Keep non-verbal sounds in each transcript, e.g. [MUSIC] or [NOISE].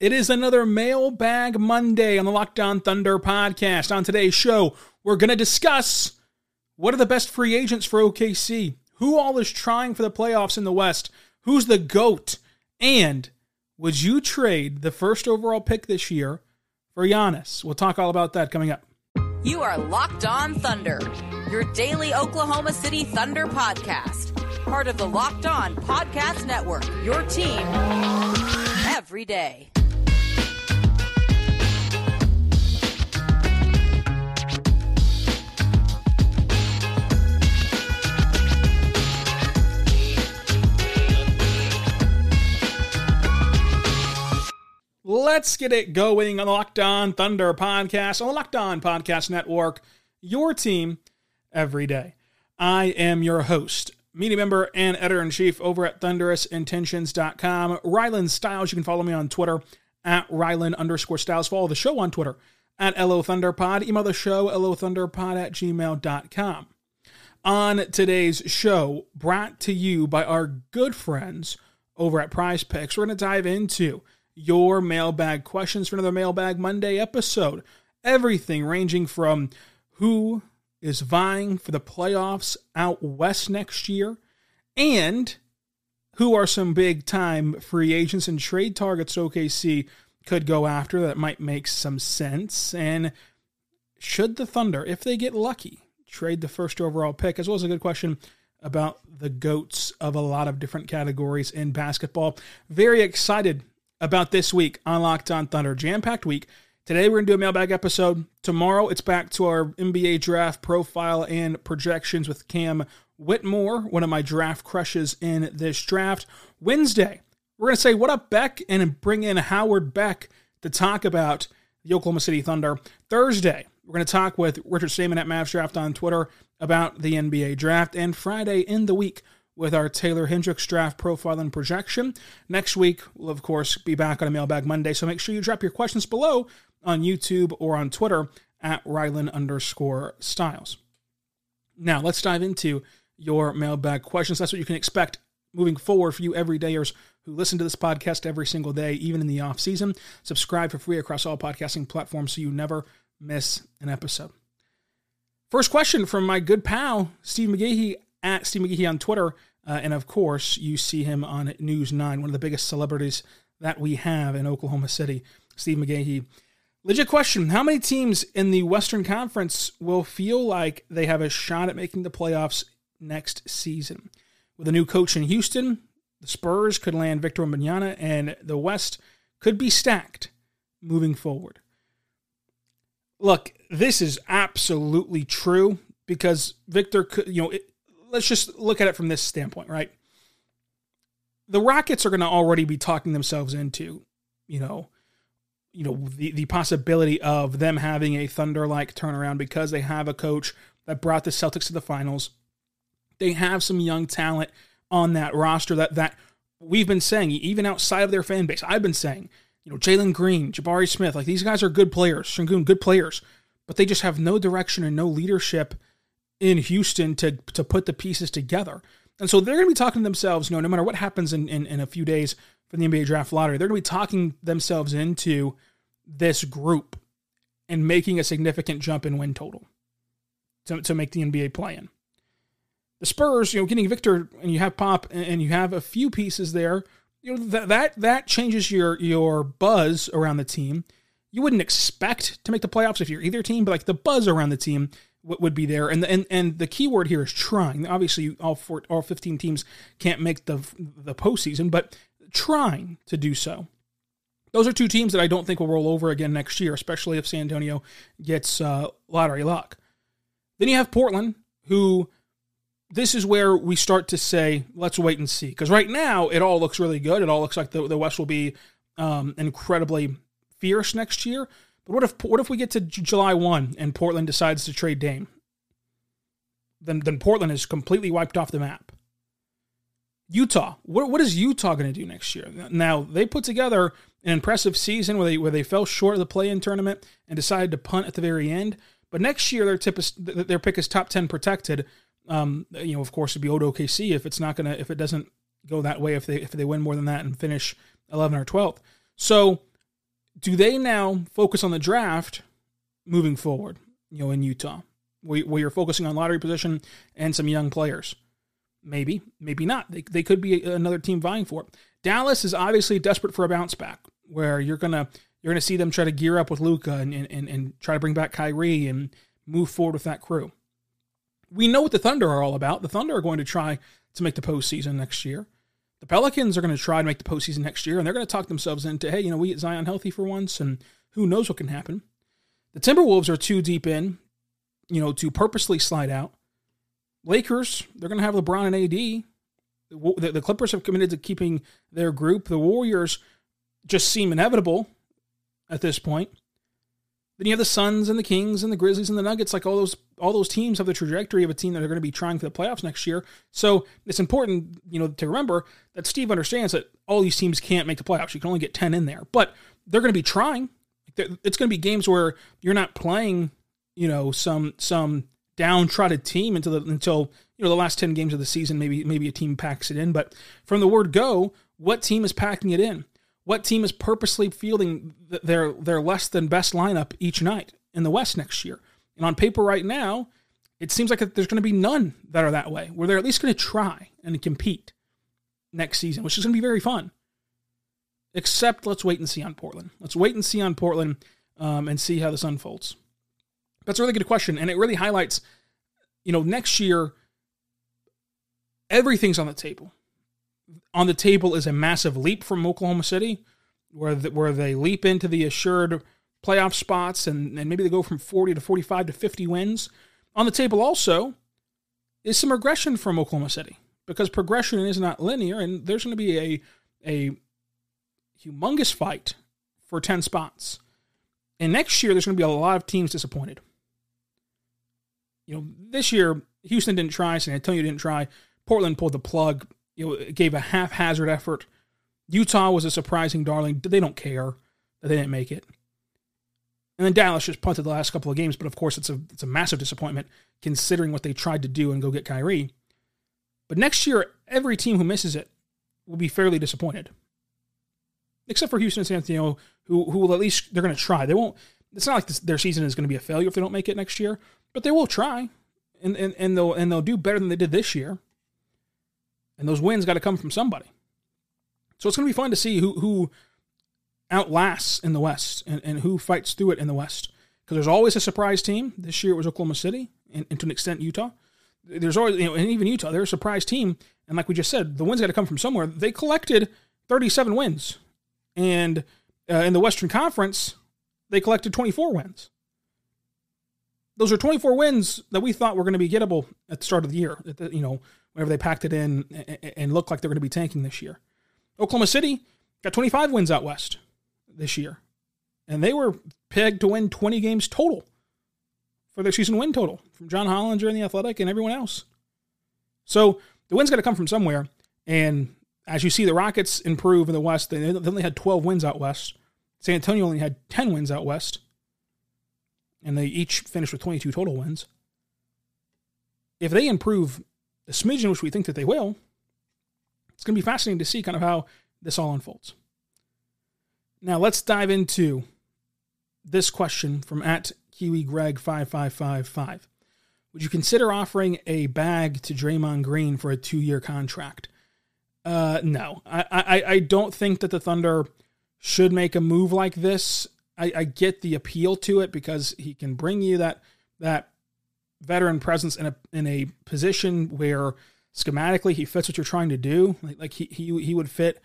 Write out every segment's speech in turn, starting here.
It is another Mailbag Monday on the Locked On Thunder podcast. On today's show, we're going to discuss what are the best free agents for OKC, who all is trying for the playoffs in the West, who's the GOAT, and would you trade the first overall pick this year for Giannis? We'll talk all about that coming up. You are Locked On Thunder, your daily Oklahoma City Thunder podcast, part of the Locked On Podcast Network, your team every day. Let's get it going on the Locked On Thunder podcast, on the Locked On Podcast Network, your team every day. I am your host, media member and editor in chief over at thunderousintentions.com. Rylan Styles. you can follow me on Twitter at Rylan underscore Styles. Follow the show on Twitter at LO Thunderpod. Email the show, LOThunderpod at gmail.com. On today's show, brought to you by our good friends over at Prize Picks, we're going to dive into your mailbag questions for another Mailbag Monday episode. Everything ranging from who is vying for the playoffs out west next year and who are some big time free agents and trade targets OKC could go after that might make some sense. And should the Thunder, if they get lucky, trade the first overall pick, as well as a good question about the goats of a lot of different categories in basketball. Very excited about this week on Locked On Thunder. Jam packed week. Today we're going to do a mailbag episode. Tomorrow it's back to our NBA draft profile and projections with Cam Whitmore, one of my draft crushes in this draft. Wednesday, we're going to say what up Beck and bring in Howard Beck to talk about the Oklahoma City Thunder. Thursday, we're going to talk with Richard Stamen at Mavs Draft on Twitter about the NBA draft. And Friday in the week, with our Taylor Hendricks draft profile and projection. Next week, we'll of course be back on a Mailbag Monday, so make sure you drop your questions below on YouTube or on Twitter at Rylan underscore Styles. Now, let's dive into your mailbag questions. That's what you can expect moving forward for you everydayers who listen to this podcast every single day, even in the off season. Subscribe for free across all podcasting platforms so you never miss an episode. First question from my good pal, Steve McGahee at Steve McGahee on Twitter. Uh, and of course, you see him on News 9, one of the biggest celebrities that we have in Oklahoma City, Steve McGahee. Legit question How many teams in the Western Conference will feel like they have a shot at making the playoffs next season? With a new coach in Houston, the Spurs could land Victor Wembanyama, and the West could be stacked moving forward. Look, this is absolutely true because Victor could, you know, let's just look at it from this standpoint, right? The Rockets are going to already be talking themselves into, you know, you know the, the possibility of them having a thunder like turnaround because they have a coach that brought the Celtics to the finals. They have some young talent on that roster that that we've been saying even outside of their fan base. I've been saying, you know, Jalen Green, Jabari Smith, like these guys are good players, Sengun, good players, but they just have no direction and no leadership in Houston to to put the pieces together. And so they're going to be talking to themselves, you know, no matter what happens in, in, in a few days for the NBA draft lottery, they're going to be talking themselves into this group and making a significant jump in win total to, to make the NBA play in. The Spurs, you know, getting Victor and you have Pop and you have a few pieces there, you know, that that that changes your your buzz around the team. You wouldn't expect to make the playoffs if you're either team, but like the buzz around the team would be there. And the, and and the key word here is trying. Obviously, all four, all 15 teams can't make the the postseason, but trying to do so. Those are two teams that I don't think will roll over again next year, especially if San Antonio gets uh, lottery luck. Then you have Portland, who this is where we start to say, let's wait and see. Because right now, it all looks really good. It all looks like the, the West will be um, incredibly fierce next year. But what if what if we get to July one and Portland decides to trade Dame? Then then Portland is completely wiped off the map. Utah, what what is Utah going to do next year? Now they put together an impressive season where they where they fell short of the play-in tournament and decided to punt at the very end. But next year their tip is their pick is top ten protected. Um, you know, of course, it'd be Odo OKC if it's not gonna if it doesn't go that way if they if they win more than that and finish eleven or twelfth. So do they now focus on the draft moving forward, you know, in Utah, where, where you're focusing on lottery position and some young players? Maybe, maybe not. They, they could be another team vying for it. Dallas is obviously desperate for a bounce back, where you're gonna you're gonna see them try to gear up with Luka and, and, and try to bring back Kyrie and move forward with that crew. We know what the Thunder are all about. The Thunder are going to try to make the postseason next year. The Pelicans are going to try to make the postseason next year, and they're going to talk themselves into, hey, you know, we get Zion healthy for once, and who knows what can happen. The Timberwolves are too deep in, you know, to purposely slide out. Lakers, they're going to have LeBron and AD. The, the Clippers have committed to keeping their group. The Warriors just seem inevitable at this point. Then you have the Suns and the Kings and the Grizzlies and the Nuggets. Like all those, all those teams have the trajectory of a team that are going to be trying for the playoffs next year. So it's important, you know, to remember that Steve understands that all these teams can't make the playoffs. You can only get ten in there, but they're going to be trying. It's going to be games where you're not playing, you know, some some downtrodden team until the, until you know the last ten games of the season. Maybe maybe a team packs it in, but from the word go, what team is packing it in? What team is purposely fielding their their less than best lineup each night in the West next year? And on paper, right now, it seems like there's going to be none that are that way, where they're at least going to try and compete next season, which is going to be very fun. Except, let's wait and see on Portland. Let's wait and see on Portland um, and see how this unfolds. That's a really good question, and it really highlights, you know, next year everything's on the table on the table is a massive leap from Oklahoma City, where the, where they leap into the assured playoff spots and, and maybe they go from 40 to 45 to 50 wins. On the table also is some regression from Oklahoma City because progression is not linear and there's going to be a a humongous fight for 10 spots. And next year there's going to be a lot of teams disappointed. You know, this year Houston didn't try, San Antonio didn't try, Portland pulled the plug know, gave a haphazard effort. Utah was a surprising darling. They don't care that they didn't make it. And then Dallas just punted the last couple of games, but of course it's a it's a massive disappointment considering what they tried to do and go get Kyrie. But next year, every team who misses it will be fairly disappointed. Except for Houston and San Antonio, who who will at least they're going to try. They won't. It's not like this, their season is going to be a failure if they don't make it next year, but they will try, and and, and they'll and they'll do better than they did this year. And those wins got to come from somebody. So it's going to be fun to see who who outlasts in the West and, and who fights through it in the West. Because there's always a surprise team. This year it was Oklahoma City, and, and to an extent Utah. There's always, you know, and even Utah, they're a surprise team. And like we just said, the wins got to come from somewhere. They collected 37 wins, and uh, in the Western Conference, they collected 24 wins. Those are 24 wins that we thought were going to be gettable at the start of the year. You know, whenever they packed it in and looked like they're going to be tanking this year. Oklahoma City got 25 wins out west this year, and they were pegged to win 20 games total for their season win total from John Hollinger and the Athletic and everyone else. So the wins got to come from somewhere. And as you see the Rockets improve in the West, they only had 12 wins out west. San Antonio only had 10 wins out west, and they each finished with 22 total wins. If they improve the smidgen which we think that they will, it's going to be fascinating to see kind of how this all unfolds. Now let's dive into this question from at Kiwi Greg five five five five. Would you consider offering a bag to Draymond Green for a two year contract? Uh, no, I, I I don't think that the Thunder should make a move like this. I, I get the appeal to it because he can bring you that that veteran presence in a in a position where schematically he fits what you're trying to do. Like, like he he he would fit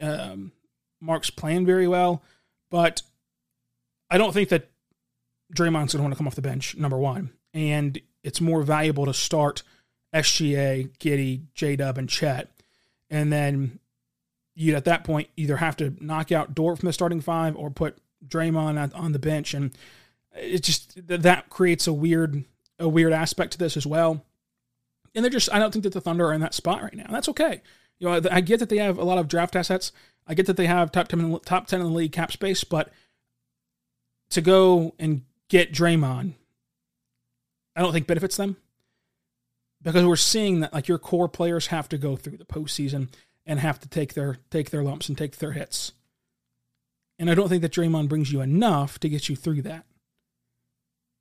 um, Mark's plan very well, but I don't think that Draymond's going to want to come off the bench. Number one, and it's more valuable to start SGA, Giddy, J Dub, and Chet, and then you'd at that point either have to knock out Dort from the starting five or put Draymond on the bench, and it just that creates a weird a weird aspect to this as well. And they're just, I don't think that the Thunder are in that spot right now. That's okay. You know, I get that they have a lot of draft assets. I get that they have top 10, top 10 in the league cap space, but to go and get Draymond, I don't think benefits them because we're seeing that like your core players have to go through the postseason and have to take their take their lumps and take their hits. And I don't think that Draymond brings you enough to get you through that.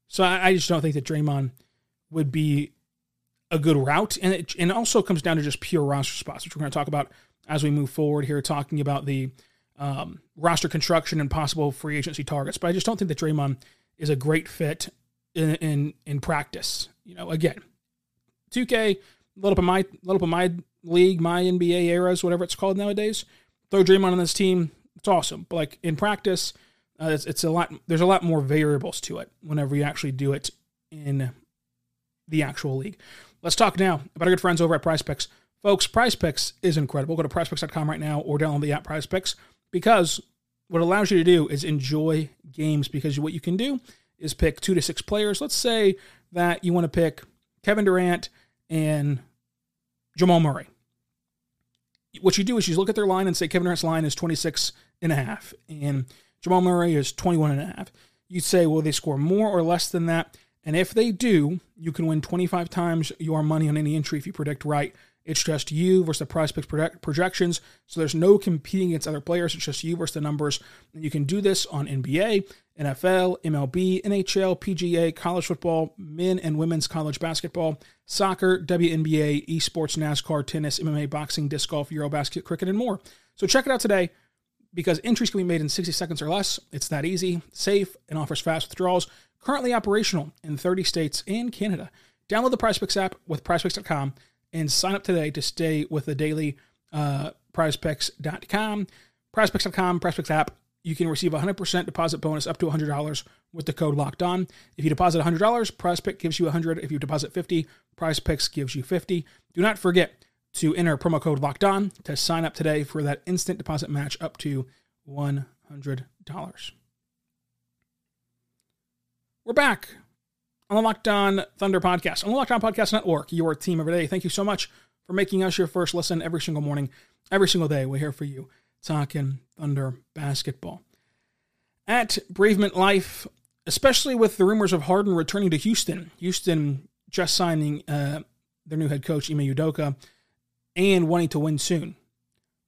So I, I just don't think that Draymond would be a good route. And it, and also comes down to just pure roster spots, which we're going to talk about as we move forward here, talking about the um, roster construction and possible free agency targets. But I just don't think that Draymond is a great fit in in, in practice. You know, again, 2K, a little bit my little bit my league, my NBA eras, whatever it's called nowadays. Throw Draymond on this team, it's awesome. But like in practice, uh, it's, it's a lot. There's a lot more variables to it whenever you actually do it in the actual league. Let's talk now about our good friends over at PrizePicks. Folks, PrizePicks is incredible. Go to prizepicks.com right now or download the app PrizePicks because what it allows you to do is enjoy games because what you can do is pick two to six players. Let's say that you want to pick Kevin Durant and Jamal Murray. What you do is you look at their line and say Kevin Durant's line is 26 and a half and Jamal Murray is 21 and a half. You'd say, will they score more or less than that? And if they do, you can win 25 times your money on any entry if you predict right. It's just you versus the PrizePicks projections. So there's no competing against other players. It's just you versus the numbers. And you can do this on NBA, NFL, MLB, NHL, PGA, college football, men and women's college basketball, soccer, WNBA, esports, NASCAR, tennis, MMA, boxing, disc golf, Eurobasket, cricket, and more. So check it out today because entries can be made in 60 seconds or less. It's that easy, safe, and offers fast withdrawals currently operational in 30 states and Canada. Download the PrizePicks app with PrizePicks.com and sign up today to stay with the daily uh, PrizePicks.com. PrizePicks.com, PrizePicks app. You can receive a 100% deposit bonus up to $100 with the code Locked On. If you deposit $100, PrizePick gives you 100. If you deposit 50, PrizePicks gives you 50. Do not forget to enter promo code Locked On to sign up today for that instant deposit match up to $100. We're back on the Locked On Thunder podcast, on the Locked On Podcast Network, your team every day. Thank you so much for making us your first listen every single morning, every single day. We're here for you, talking Thunder basketball. At Bravement Life, especially with the rumors of Harden returning to Houston, Houston just signing uh, their new head coach, Ime Udoka, and wanting to win soon.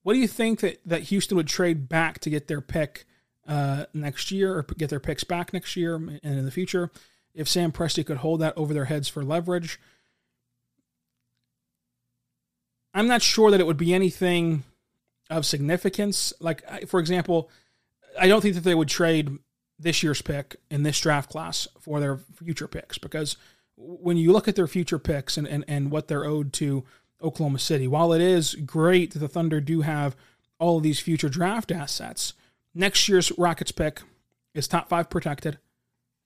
What do you think that, that Houston would trade back to get their pick uh, next year or get their picks back next year and in the future. If Sam Presti could hold that over their heads for leverage, I'm not sure that it would be anything of significance. Like, for example, I don't think that they would trade this year's pick in this draft class for their future picks because when you look at their future picks and, and, and what they're owed to Oklahoma City, while it is great that the Thunder do have all of these future draft assets, Next year's Rockets pick is top five protected.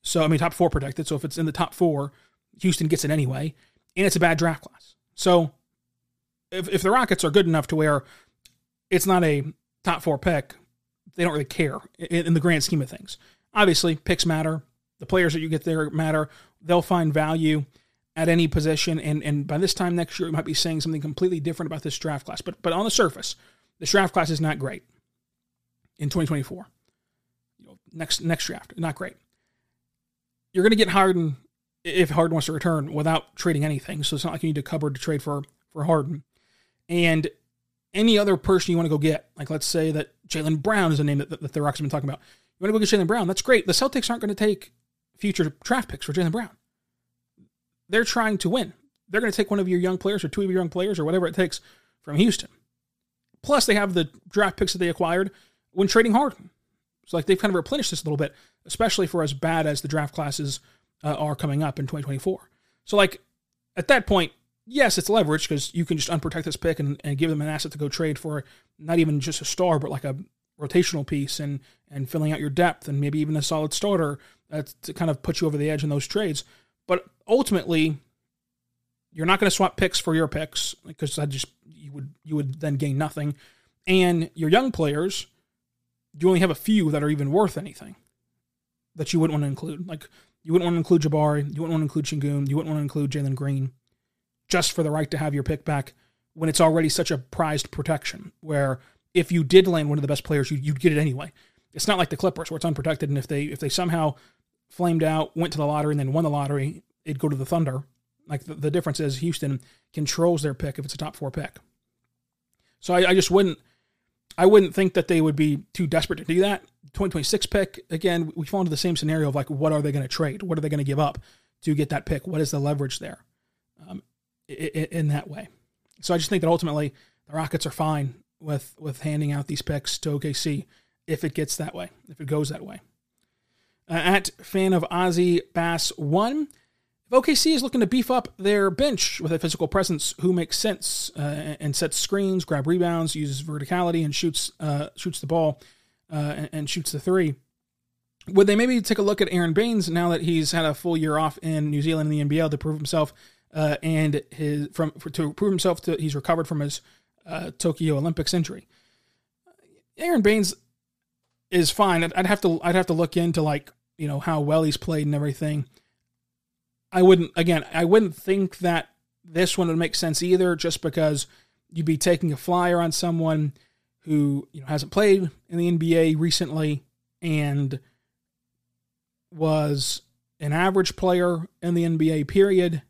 So, I mean, top four protected. So, if it's in the top four, Houston gets it anyway. And it's a bad draft class. So, if, if the Rockets are good enough to where it's not a top four pick, they don't really care in, in the grand scheme of things. Obviously, picks matter. The players that you get there matter. They'll find value at any position. And, and by this time next year, we might be saying something completely different about this draft class. But, but on the surface, this draft class is not great in 2024. You know, next next draft, not great. You're going to get Harden if Harden wants to return without trading anything. So it's not like you need a cupboard to trade for for Harden. And any other person you want to go get, like let's say that Jaylen Brown is a name that, that, that the Rocks have been talking about. You want to go get Jaylen Brown? That's great. The Celtics aren't going to take future draft picks for Jaylen Brown. They're trying to win. They're going to take one of your young players or two of your young players or whatever it takes from Houston. Plus, they have the draft picks that they acquired when trading Harden. So like they've kind of replenished this a little bit, especially for as bad as the draft classes uh, are coming up in 2024. So like at that point, yes, it's leverage because you can just unprotect this pick and, and give them an asset to go trade for not even just a star, but like a rotational piece and and filling out your depth and maybe even a solid starter uh, to kind of put you over the edge in those trades. But ultimately, you're not going to swap picks for your picks because I just you would you would then gain nothing, and your young players you only have a few that are even worth anything that you wouldn't want to include. Like you wouldn't want to include Jabari, you wouldn't want to include Sengun, you wouldn't want to include Jalen Green, just for the right to have your pick back when it's already such a prized protection. Where if you did land one of the best players, you, you'd get it anyway. It's not like the Clippers where it's unprotected, and if they if they somehow flamed out, went to the lottery, and then won the lottery, it'd go to the Thunder. Like the, the difference is Houston controls their pick if it's a top four pick. So I, I just wouldn't I wouldn't think that they would be too desperate to do that. 2026 pick, again, we fall into the same scenario of like, what are they going to trade? What are they going to give up to get that pick? What is the leverage there um, in that way? So I just think that ultimately the Rockets are fine with, with handing out these picks to OKC if it gets that way, if it goes that way. Uh, at fan of Ozzy Bass 1 OKC is looking to beef up their bench with a physical presence who makes sense uh, and sets screens, grab rebounds, uses verticality, and shoots uh, shoots the ball uh, and, and, shoots the three. Would they maybe take a look at Aron Baynes now that he's had a full year off in New Zealand in the NBL to prove himself uh, and his from for, to prove himself to he's recovered from his uh, Tokyo Olympics injury? Aron Baynes is fine. I'd, I'd have to I'd have to look into like you know how well he's played and everything. I wouldn't again. I wouldn't think that this one would make sense either, just because you'd be taking a flyer on someone who you know hasn't played in the NBA recently and was an average player in the NBA period,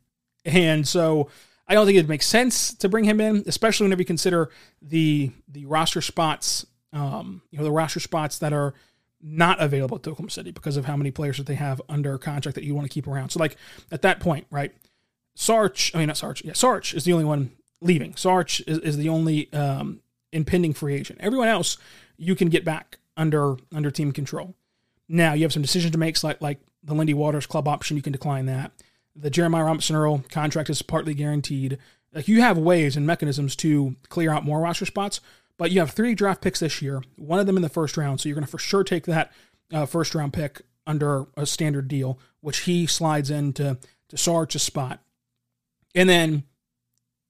and so I don't think it makes sense to bring him in, especially whenever you consider the the roster spots, um, you know, the roster spots that are not available at Oklahoma City because of how many players that they have under contract that you want to keep around. So, like at that point, right? Saric, I mean not Saric, yeah, Saric is the only one leaving. Saric is, is the only um, impending free agent. Everyone else you can get back under under team control. Now you have some decisions to make, like like the Lindy Waters club option. You can decline that the Jeremiah Robinson Earl contract is partly guaranteed. Like you have ways and mechanisms to clear out more roster spots, but you have three draft picks this year, one of them in the first round. So you're going to for sure take that uh, first round pick under a standard deal, which he slides into to Saric's spot. And then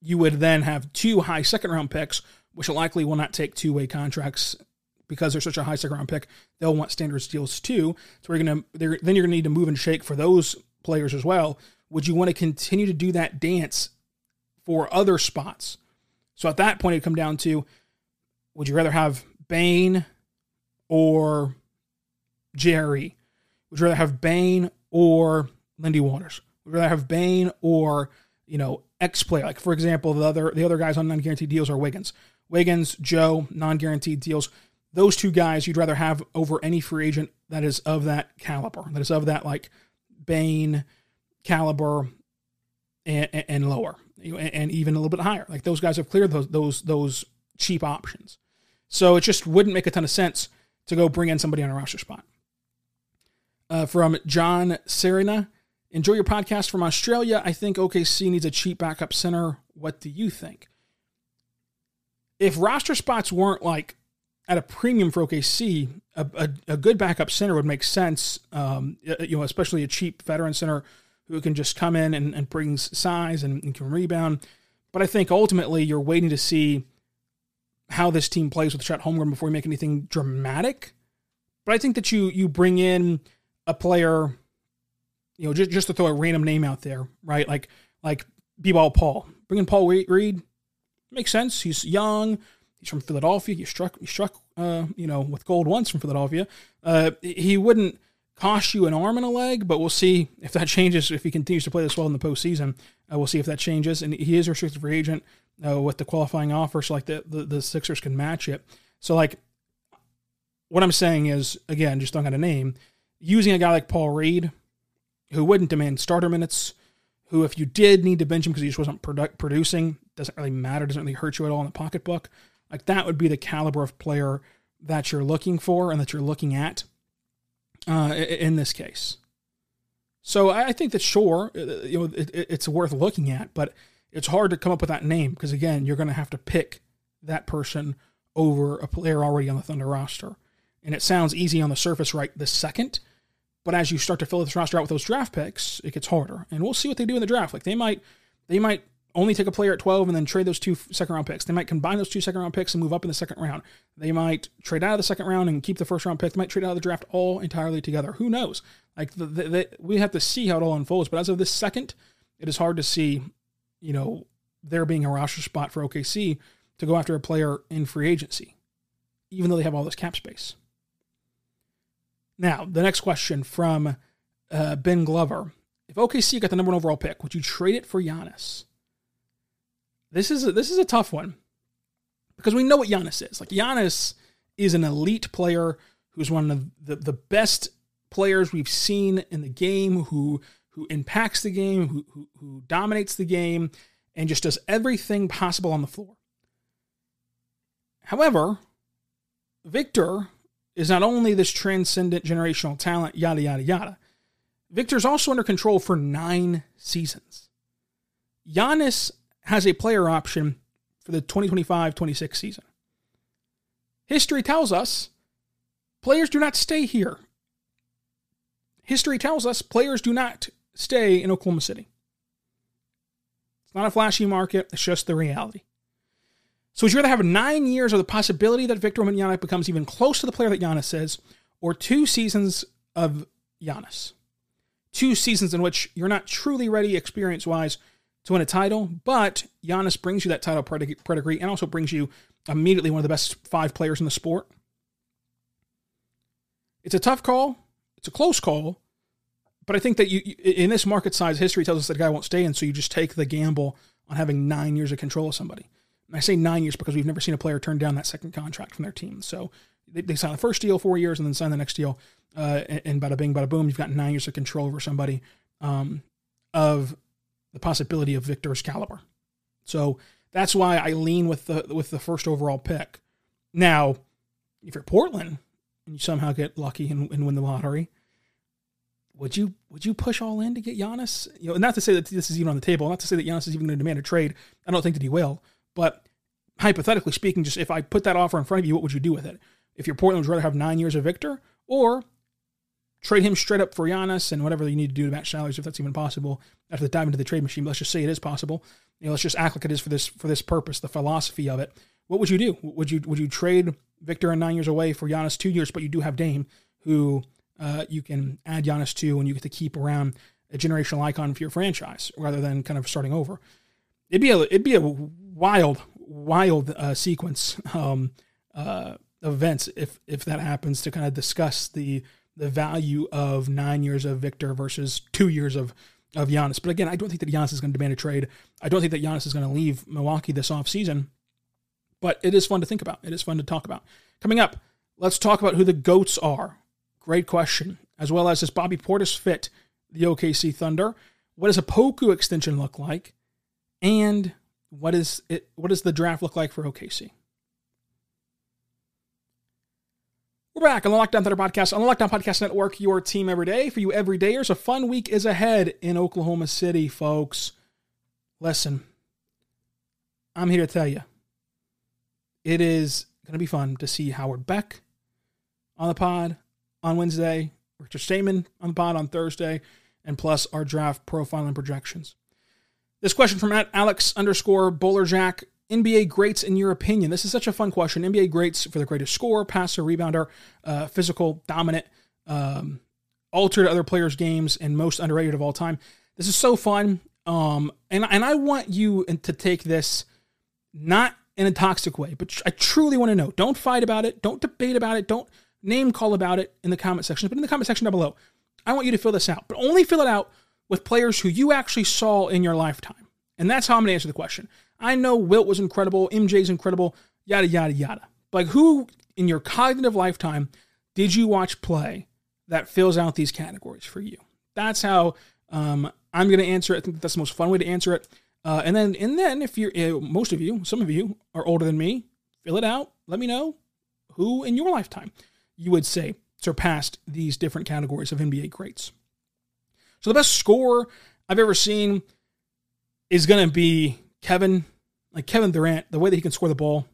you would then have two high second round picks, which likely will not take two way contracts because they're such a high second round pick. They'll want standard deals too. So we're gonna then you're gonna need to move and shake for those players as well would you want to continue to do that dance for other spots? So at that point, it'd come down to would you rather have Bane or Jerry? Would you rather have Bane or Lindy Waters? Would you rather have Bane or, you know, X player? Like, for example, the other the other guys on non guaranteed deals are Wiggins. Wiggins, Joe, non guaranteed deals. Those two guys you'd rather have over any free agent that is of that caliber, that is of that like Bane, caliber and, and lower, and even a little bit higher. Like those guys have cleared those those those cheap options. So it just wouldn't make a ton of sense to go bring in somebody on a roster spot. Uh, from John Serena, enjoy your podcast from Australia. I think OKC needs a cheap backup center. What do you think? If roster spots weren't like at a premium for OKC, a, a, a good backup center would make sense. Um, you know, especially a cheap veteran center who can just come in and, and brings size and, and can rebound. But I think ultimately you're waiting to see how this team plays with Chet Holmgren before you make anything dramatic. But I think that you you bring in a player, you know, just, just to throw a random name out there, right? Like like B-ball Paul. Bring in Paul Reed makes sense. He's young. He's from Philadelphia. He struck he struck uh, you know with gold once from Philadelphia. Uh, he wouldn't cost you an arm and a leg, but we'll see if that [LAUGHS] changes if he continues to play this well in the postseason. Uh, we'll see if that changes. And he is a restricted free agent uh, with the qualifying offer, so like the, the, the Sixers can match it. So like, what I'm saying is again, just don't a name. Using a guy like Paul Reed, who wouldn't demand starter minutes, who if you did need to bench him because he just wasn't produ- producing, doesn't really matter, doesn't really hurt you at all in the pocketbook. Like that would be the caliber of player that you're looking for and that you're looking at uh, in this case. So I think that sure, uh, you know, it, it's worth looking at, but it's hard to come up with that name because again, you're going to have to pick that person over a player already on the Thunder roster. And it sounds easy on the surface right this second, but as you start to fill this roster out with those draft picks, it gets harder. And we'll see what they do in the draft. Like they might, they might only take a player at 12 and then trade those two second round picks. They might combine those two second round picks and move up in the second round. They might trade out of the second round and keep the first round pick. They might trade out of the draft all entirely together. Who knows? Like the, the, the, we have to see how it all unfolds. But as of this second, it is hard to see, you know, there being a roster spot for OKC to go after a player in free agency, even though they have all this cap space. Now, the next question from uh, Ben Glover. If OKC got the number one overall pick, would you trade it for Giannis? This is a, this is a tough one because we know what Giannis is. Like Giannis is an elite player who's one of the, the best players we've seen in the game, who who impacts the game, who, who, who dominates the game, and just does everything possible on the floor. However, Victor is not only this transcendent generational talent, yada, yada, yada. Victor's also under control for nine seasons. Giannis has a player option for the 2025 26 season. History tells us players do not stay here. History tells us players do not stay in Oklahoma City. It's not a flashy market, it's just the reality. So would you rather have nine years of the possibility that Victor Wembanyama becomes even close to the player that Giannis is, or two seasons of Giannis? Two seasons in which you're not truly ready experience-wise to win a title, but Giannis brings you that title pedigree and also brings you immediately one of the best five players in the sport. It's a tough call. It's a close call. But I think that you, in this market size, history tells us that guy won't stay in, so you just take the gamble on having nine years of control of somebody. And I say nine years because we've never seen a player turn down that second contract from their team. So they, they sign the first deal four years and then sign the next deal, uh, and, and bada bing, bada boom, you've got nine years of control over somebody um, of the possibility of Victor's caliber. So that's why I lean with the with the first overall pick. Now, if you're Portland and you somehow get lucky and, and win the lottery, would you would you push all in to get Giannis? You know, not to say that this is even on the table, not to say that Giannis is even going to demand a trade. I don't think that he will. But hypothetically speaking, just if I put that offer in front of you, what would you do with it? If you're Portland, would rather have nine years of Victor or trade him straight up for Giannis and whatever you need to do to match salaries, if that's even possible, after the dive into the trade machine. Let's just say it is possible. You know, let's just act like it is for this for this purpose, the philosophy of it. What would you do? Would you would you trade Victor and nine years away for Giannis two years, but you do have Dame, who uh, you can add Giannis to, and you get to keep around a generational icon for your franchise rather than kind of starting over. It'd be a it'd be a wild wild uh, sequence um, uh, events if if that happens to kind of discuss the the value of nine years of Victor versus two years of of Giannis. But again, I don't think that Giannis is going to demand a trade. I don't think that Giannis is going to leave Milwaukee this offseason. But it is fun to think about. It is fun to talk about. Coming up, let's talk about who the GOATs are. Great question. As well as does Bobby Portis fit the OKC Thunder? What does a Poku extension look like? And what is it what does the draft look like for OKC? We're back on the Locked On Thunder podcast on the Locked On Podcast Network, your team every day. For you everydayers, a fun week is ahead in Oklahoma City, folks. Listen, I'm here to tell you, it is going to be fun to see Howard Beck on the pod on Wednesday, Richard Stamen on the pod on Thursday, and plus our draft profile and projections. This question from at Alex underscore Bowlerjack NBA greats in your opinion? This is such a fun question. NBA greats for the greatest scorer, passer, rebounder, uh, physical, dominant, um, altered other players' games, and most underrated of all time. This is so fun. Um, and, and I want you to take this not in a toxic way, but I truly want to know. Don't fight about it. Don't debate about it. Don't name call about it in the comment section, but in the comment section down below. I want you to fill this out, but only fill it out with players who you actually saw in your lifetime. And that's how I'm going to answer the question. I know Wilt was incredible, MJ's incredible, yada, yada, yada. Like, who in your cognitive lifetime did you watch play that fills out these categories for you? That's how um, I'm going to answer it. I think that's the most fun way to answer it. Uh, and then, and then, if you're uh, most of you, some of you are older than me, fill it out. Let me know who in your lifetime you would say surpassed these different categories of NBA greats. So the best score I've ever seen is going to be Kevin, like Kevin Durant, the way that he can score the ball,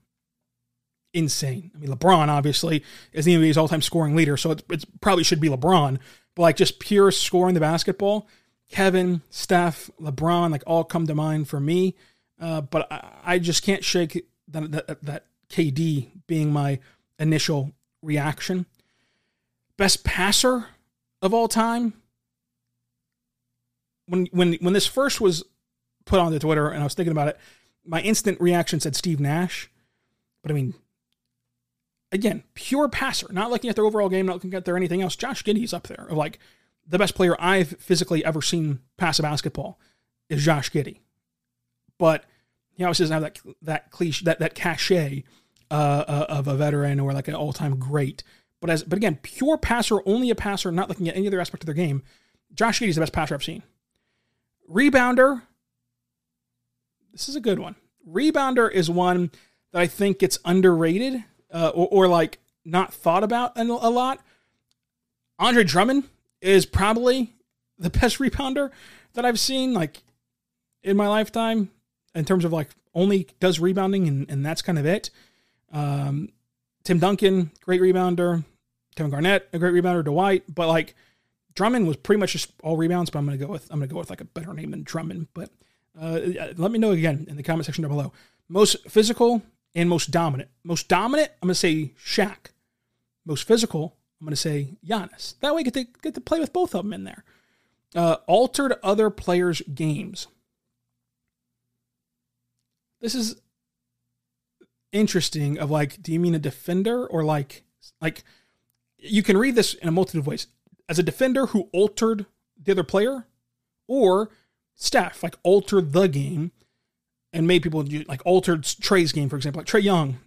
insane. I mean, LeBron obviously is the NBA's all-time scoring leader, so it probably should be LeBron. But like just pure scoring the basketball, Kevin, Steph, LeBron, like all come to mind for me. Uh, but I, I, just can't shake that, that, that KD being my initial reaction. Best passer of all time. When when when this first was put on the Twitter and I was thinking about it, my instant reaction said Steve Nash. But I mean, again, pure passer, not looking at their overall game, not looking at their anything else. Josh Giddey's up there of like the best player I've physically ever seen pass a basketball is Josh Giddey. But he obviously doesn't have that that cliche that that cachet uh, uh, of a veteran or like an all time great. But as but again, pure passer, only a passer, not looking at any other aspect of their game. Josh Giddey is the best passer I've seen. Rebounder. This is a good one. Rebounder is one that I think gets underrated uh, or, or like not thought about a, a lot. Andre Drummond is probably the [LAUGHS] best rebounder that I've seen like in my lifetime in terms of like only does rebounding and, and that's kind of it. Um, Tim Duncan, great rebounder. Kevin Garnett, a great rebounder. Dwight, but like Drummond was pretty much just all rebounds. But I'm gonna go with I'm gonna go with like a better name than Drummond. But uh, let me know again in the comment section down below. Most physical and most dominant. Most dominant, I'm gonna say Shaq. Most physical, I'm gonna say Giannis. That way, get to get to play with both of them in there. Uh, altered other players' games. This is interesting. Of like, do you mean a defender or like like you can read this in a multitude of ways. As a defender who altered the other player, or Steph like altered the game and made people like altered Trae's game, for example, like Trae Young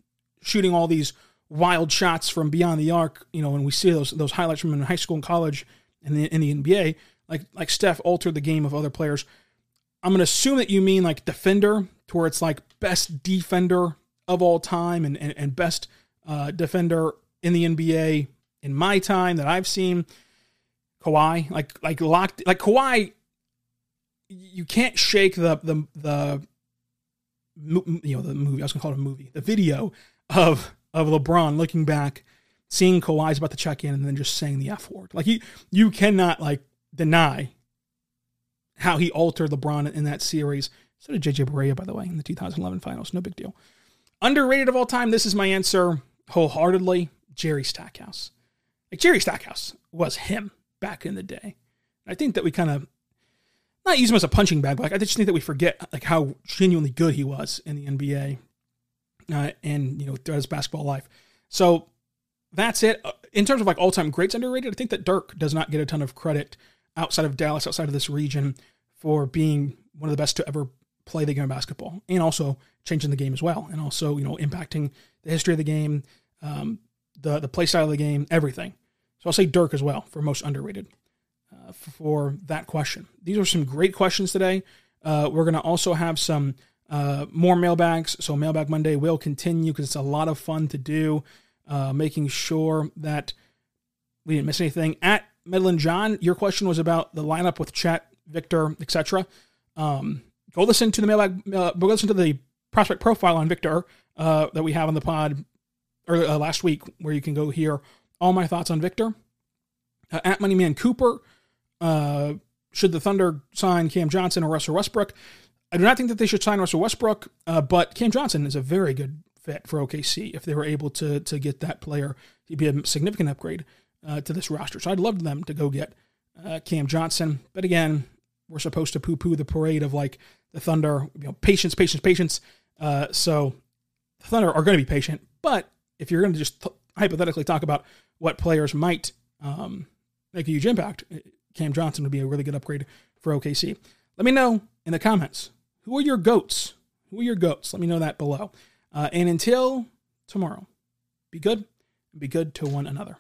shooting all these wild shots from beyond the arc. You know, when we see those those highlights from in high school and college and in the NBA, like like Steph altered the game of other players. I'm gonna assume that you mean like defender, to where it's like best defender of all time and and, and best uh, defender in the NBA in my time that I've seen. Kawhi, like like locked, like Kawhi, you can't shake the the the you know the movie. I was gonna call it a movie. The video of of LeBron looking back, seeing Kawhi's about to check in, and then just saying the F word. Like you you cannot like deny how he altered LeBron in that series. So did JJ Barea, by the way, in the 2011 finals. No big deal. Underrated of all time. This is my answer wholeheartedly. Jerry Stackhouse. Like Jerry Stackhouse was him back in the day. I think that we kind of not use him as a punching bag, but like, I just think that we forget like how genuinely good he was in the NBA uh, and you know throughout his basketball life. So that's it. Uh, in terms of like all time greats underrated, I think that Dirk does not get a ton of credit outside of Dallas, outside of this region, for being one of the best to ever play the game of basketball and also changing the game as well, and also you know impacting the history of the game, um, the the play style of the game, everything. So I'll say Dirk as well for most underrated uh, for that question. These are some great questions today. Uh, we're going to also have some uh, more mailbags. So Mailbag Monday will continue because it's a lot of fun to do, uh, making sure that we didn't miss anything. At Medlin John, your question was about the lineup with Chet, Victor, etc. Um, go listen to the mailbag. Uh, go listen to the prospect profile on Victor uh, that we have on the pod or uh, last week, where you can go hear all my thoughts on Victor. Uh, at Moneyman Cooper, uh, should the Thunder sign Cam Johnson or Russell Westbrook? I do not think that they should sign Russell Westbrook, uh, but Cam Johnson is a very good fit for OKC. If they were able to to get that player, he'd be a significant upgrade to this roster. So I'd love them to go get Cam Johnson. But again, we're supposed to poo poo the parade of like the Thunder, you know, patience, patience, patience. Uh, so the Thunder are going to be patient. But if you're going to just th- hypothetically talk about what players might um, make a huge impact, Cam Johnson would be a really good upgrade for OKC. Let me know in the comments who are your goats? Who are your goats? Let me know that below. Uh, and until tomorrow, be good and be good to one another.